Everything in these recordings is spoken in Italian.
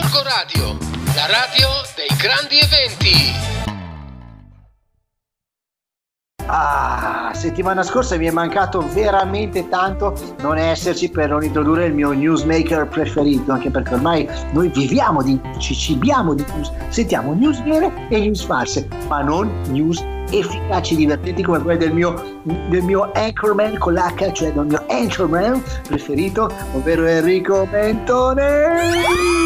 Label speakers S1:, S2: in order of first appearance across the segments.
S1: Gorgo Radio, la radio dei grandi eventi.
S2: Ah, settimana scorsa mi è mancato veramente tanto non esserci per non introdurre il mio newsmaker preferito, anche perché ormai noi viviamo di ci cibiamo di news, sentiamo news vere e news false, ma non news efficaci, divertenti come quelle del mio, del mio anchorman con l'H, cioè del mio anchorman preferito, ovvero Enrico Mentone.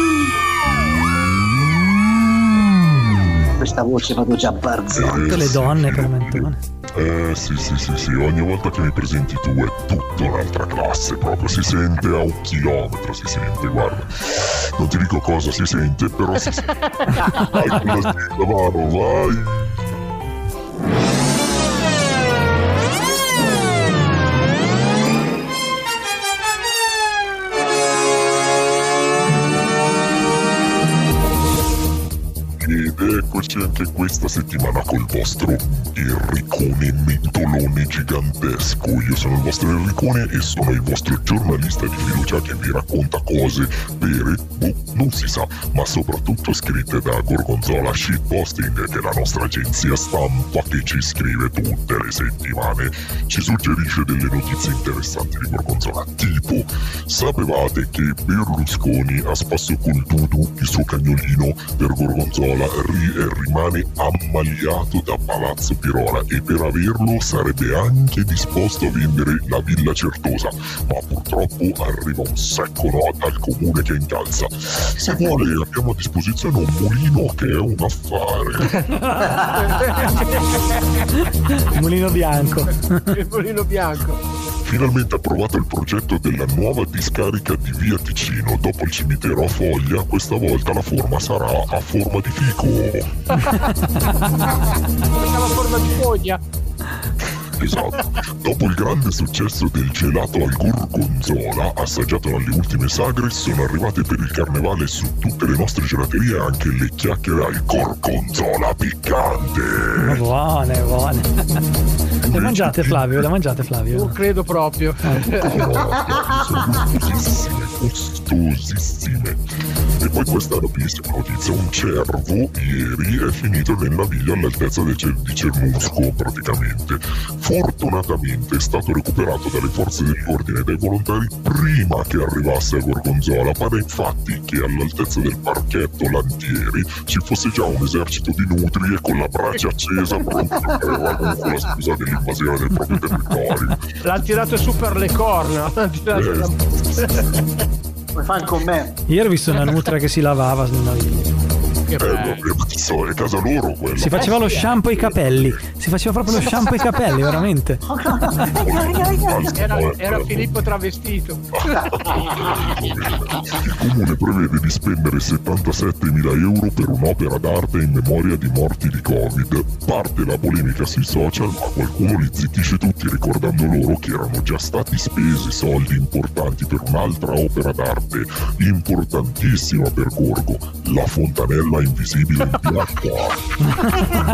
S2: Questa voce vado già barzotto.
S3: Tutte le donne per Mentone.
S4: Eh sì sì sì sì, ogni volta che mi presenti tu è tutta un'altra classe, proprio si sente a un chilometro, si sente, guarda. Non ti dico cosa si sente, però si sente. Vai con la vai! Ed eccoci anche questa settimana col vostro Enricone mentolone gigantesco. Io sono il vostro Enricone e sono il vostro giornalista di fiducia che vi racconta cose vere, boh, non si sa, ma soprattutto scritte da Gorgonzola Shitposting, che è la nostra agenzia stampa che ci scrive tutte le settimane. Ci suggerisce delle notizie interessanti di Gorgonzola, tipo sapevate che Berlusconi ha spasso col dudu il suo cagnolino per Gorgonzola ri- e rimane ammaliato da Palazzo Pirola e per averlo sarebbe anche disposto a vendere la Villa Certosa, ma purtroppo arriva un secco no dal comune che incalza. Se vuole abbiamo a disposizione un mulino che è un affare.
S3: Mulino bianco.
S5: Il mulino bianco.
S4: Finalmente approvato il progetto della nuova discarica di via Ticino. Dopo il cimitero a foglia, questa volta la forma sarà a forma di fico.
S5: Questa forma di foglia.
S4: Esatto. Dopo il grande successo del gelato al gorgonzola, assaggiato dalle ultime sagre, sono arrivate per il carnevale su tutte le nostre gelaterie anche le chiacchiere al gorgonzola piccante.
S3: Buone, buone. Le mangiate Flavio? Le mangiate Flavio?
S5: Non credo proprio.
S4: sono gustosissime, gustosissime. E poi questa bellissima notizia, un cervo ieri è finito nella viglia all'altezza di, Cer- di Cernusco praticamente. Fortunatamente è stato recuperato dalle forze dell'ordine e dai volontari prima che arrivasse a Gorgonzola. Pare infatti che all'altezza del parchetto Lantieri ci fosse già un esercito di nutrie con la brace accesa pronto per fare la scusa dell'invasione del proprio territorio.
S5: L'ha tirato su per le corna. L'ha tirato
S4: Eh,
S2: Come fan con me?
S3: Ieri ho visto una nutra che si lavava.
S5: Che
S4: Eh,
S5: bello.
S4: so, è casa loro quello.
S3: Si faceva lo shampoo ai capelli. Si faceva proprio lo shampoo ai capelli, veramente.
S5: Era, era Filippo travestito.
S4: Il comune prevede di spendere 77.000 euro per un'opera d'arte in memoria di morti di Covid. Parte la polemica sui social, ma qualcuno li zittisce tutti ricordando loro che erano già stati spesi soldi importanti per un'altra opera d'arte importantissima per Gorgo, la fontanella invisibile in piazza.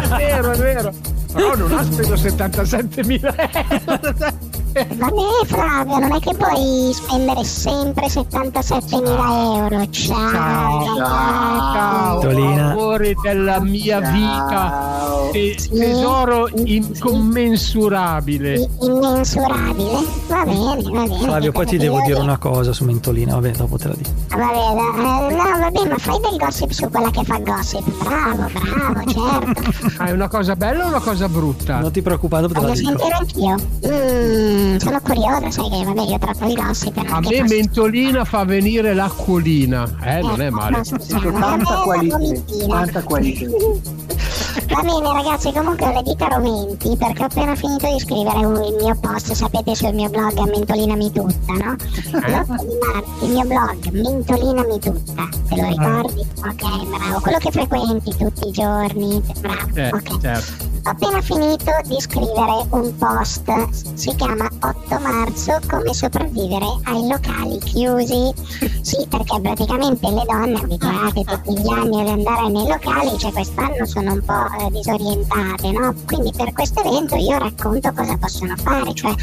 S5: È vero, è vero. Però non ha speso 77.000 euro.
S6: Vabbè Flavio, non è che puoi spendere sempre 77.000 euro. Ciao, ragazzi.
S5: Ciao,
S3: Tolina.
S5: amore della mia vita.
S2: Ciao.
S5: Te- tesoro incommensurabile.
S6: Immensurabile. Va bene, va bene.
S3: Flavio, poi ti devo dire una cosa su Mentolina. Vabbè, dopo te la dico.
S6: Vabbè, eh, no, vabbè, ma fai del gossip su quella che fa gossip. Bravo, bravo, certo.
S5: Ah, è una cosa bella o una cosa brutta?
S3: Non ti preoccupare, dopo te la
S6: Voglio
S3: dico.
S6: sentire anch'io. Mm, sono curiosa, sai che vabbè, io tratto il gossip. però
S5: A me
S6: posso-
S5: Mentolina fa venire l'acquolina. Eh, non è male.
S6: me
S2: tanta qualità. Tanta qualità.
S6: Va bene ragazzi, comunque ho le dita romenti perché ho appena finito di scrivere un- il mio post, sapete, sul mio blog Mentolinami Tutta, no? L'8 di marzo, il mio blog Mentolinami Tutta, te lo ricordi? Ok, bravo, quello che frequenti tutti i giorni, bravo,
S5: Eh,
S6: ok.
S5: certo.
S6: Ho appena finito di scrivere un post, si chiama 8 marzo come sopravvivere ai locali chiusi. Sì, perché praticamente le donne abituate tutti gli anni ad andare nei locali, cioè quest'anno sono un po' eh, disorientate, no? Quindi per questo evento io racconto cosa possono fare, cioè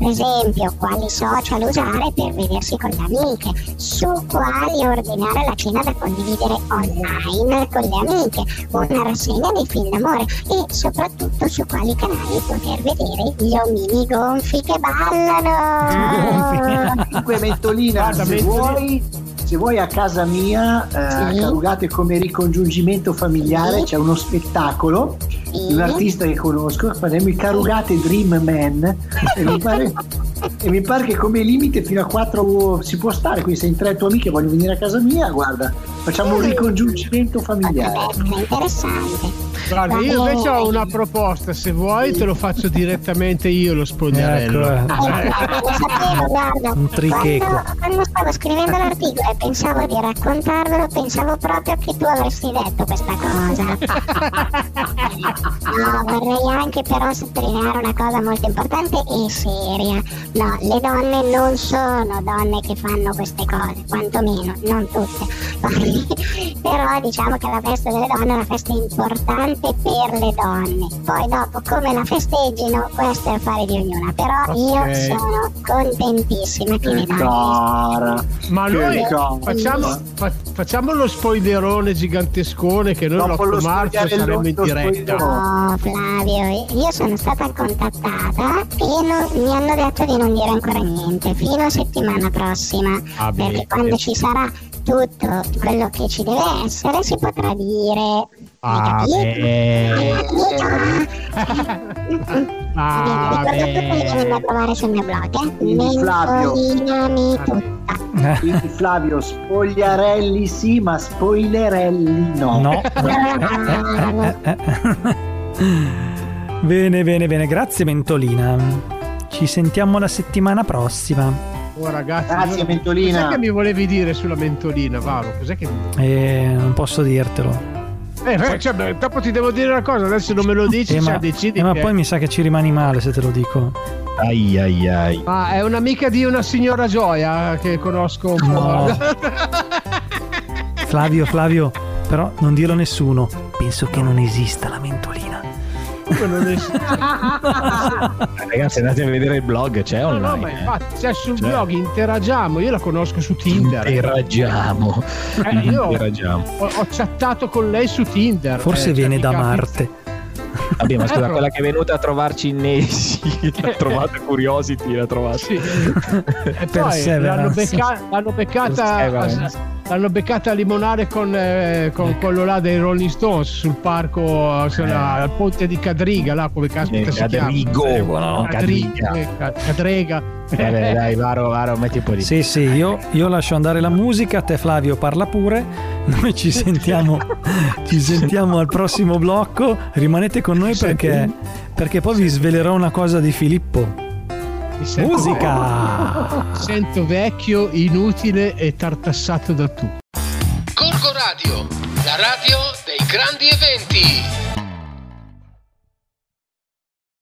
S6: per esempio quali social usare per vedersi con le amiche, su quali ordinare la cena da condividere online con le amiche, una rassegna dei film d'amore e soprattutto su quali canali poter vedere gli omini gonfi che ballano.
S2: Comunque Mentolina,
S5: Guarda,
S2: se vuoi, se vuoi a casa mia, eh, a
S6: Sì.
S2: Carugate come ricongiungimento familiare,
S6: Sì.
S2: c'è uno spettacolo
S6: Sì.
S2: di un artista che conosco, faremo il Carugate Dream Man e mi pare, e mi pare che come limite fino a 4 si può stare, quindi se in tre tue amiche vogliono venire a casa mia, guarda, facciamo un ricongiungimento familiare.
S6: Essere interessante.
S5: Guarda, io invece ho una proposta, se vuoi te lo faccio direttamente io lo spogliarello.
S3: Ecco, eh.
S6: Lo sapevo, guarda.
S3: Un tricheco.
S6: Quando, quando stavo scrivendo l'articolo e pensavo di raccontarvelo, pensavo proprio che tu avresti detto questa cosa. no, vorrei anche però sottolineare una cosa molto importante e seria. No, le donne non sono donne che fanno queste cose, quantomeno, non tutte. però diciamo che la festa delle donne è una festa importante per le donne. Poi dopo come la festeggino, questo è affare di ognuna. Però
S5: Ok.
S6: io sono contentissima che donne
S2: Cara.
S5: Ma
S2: Che
S5: noi
S2: cosa.
S5: facciamo, fa- facciamo lo spoilerone gigantescone che noi
S2: Dopo lo
S5: l'8 marzo saremo in diretta.
S6: Oh Flavio, io sono stata contattata e non- mi hanno detto di non dire ancora niente fino a settimana prossima.
S5: Ah,
S6: perché quando ci sarà tutto quello che ci deve essere si potrà dire.
S5: Ah,
S6: Hai
S5: beh.
S6: capito?
S5: Ah,
S6: Ricordate poi di
S5: beh.
S6: venirmi a trovare sul mio blog, eh?
S2: Quindi, Flavio.
S6: Mentolinami tutta.
S2: Quindi Flavio, spogliarelli sì, ma spoilerelli no.
S3: No. Bene, bene, bene. Grazie Mentolina. Ci sentiamo la settimana prossima.
S5: Oh, ragazzi,
S2: Grazie,
S5: io-
S2: Mentolina.
S5: Cos'è che mi volevi dire sulla mentolina, Varo? Cos'è che mi
S3: E non posso dirtelo.
S5: Eh, beh, cioè, beh, dopo ti devo dire una cosa, adesso non me lo dici,
S3: Eh,
S5: cioè
S3: ma,
S5: decidi
S3: eh, ma poi mi sa che ci rimani male se te lo dico.
S7: Ai ai ai.
S5: Ma è un'amica di una signora Gioia che conosco un po'.
S3: No. Flavio, Flavio, però non dirlo a nessuno. Penso che non esista la mentolina.
S5: Non è-
S7: Ragazzi, andate a vedere il blog, c'è
S5: No,
S7: online.
S5: no, ma
S7: eh.
S5: infatti, cioè sul
S7: Cioè.
S5: blog interagiamo, io la conosco su Tinder.
S7: Interagiamo.
S5: Eh, io-
S7: Interagiamo.
S5: Ho, ho chattato con lei su Tinder.
S3: Forse
S5: eh,
S3: viene
S5: cioè,
S3: da
S5: mica-
S3: Marte.
S7: Vabbè, ma scusa,
S5: Ecco.
S7: quella che è venuta a trovarci in Nesi, l'ha trovata Curiosity, l'ha trovata.
S5: Sì. E poi l'hanno, becca- l'hanno beccata
S7: Perseverance.
S5: L'hanno beccata a limonare con, eh, con quello là dei Rolling Stones sul parco sulla- al ponte di Cadriga là come caspita
S7: Eh,
S5: si chiama?
S7: Cadrigo,
S5: Eh,
S7: no,
S5: Cadriga,
S7: Cadriga.
S5: eh, Ca- Cadrega.
S7: Eh, beh, dai, Varo, Varo, metti un po' di...
S3: Sì, sì, io, io lascio andare la musica, te Flavio parla pure, noi ci sentiamo, ci sentiamo al prossimo blocco, rimanete con noi perché, perché poi vi svelerò una cosa di Filippo.
S5: Mi sento-
S3: Musica!
S5: mi sento vecchio inutile e tartassato da tutti
S1: Corco Radio, la radio dei grandi eventi.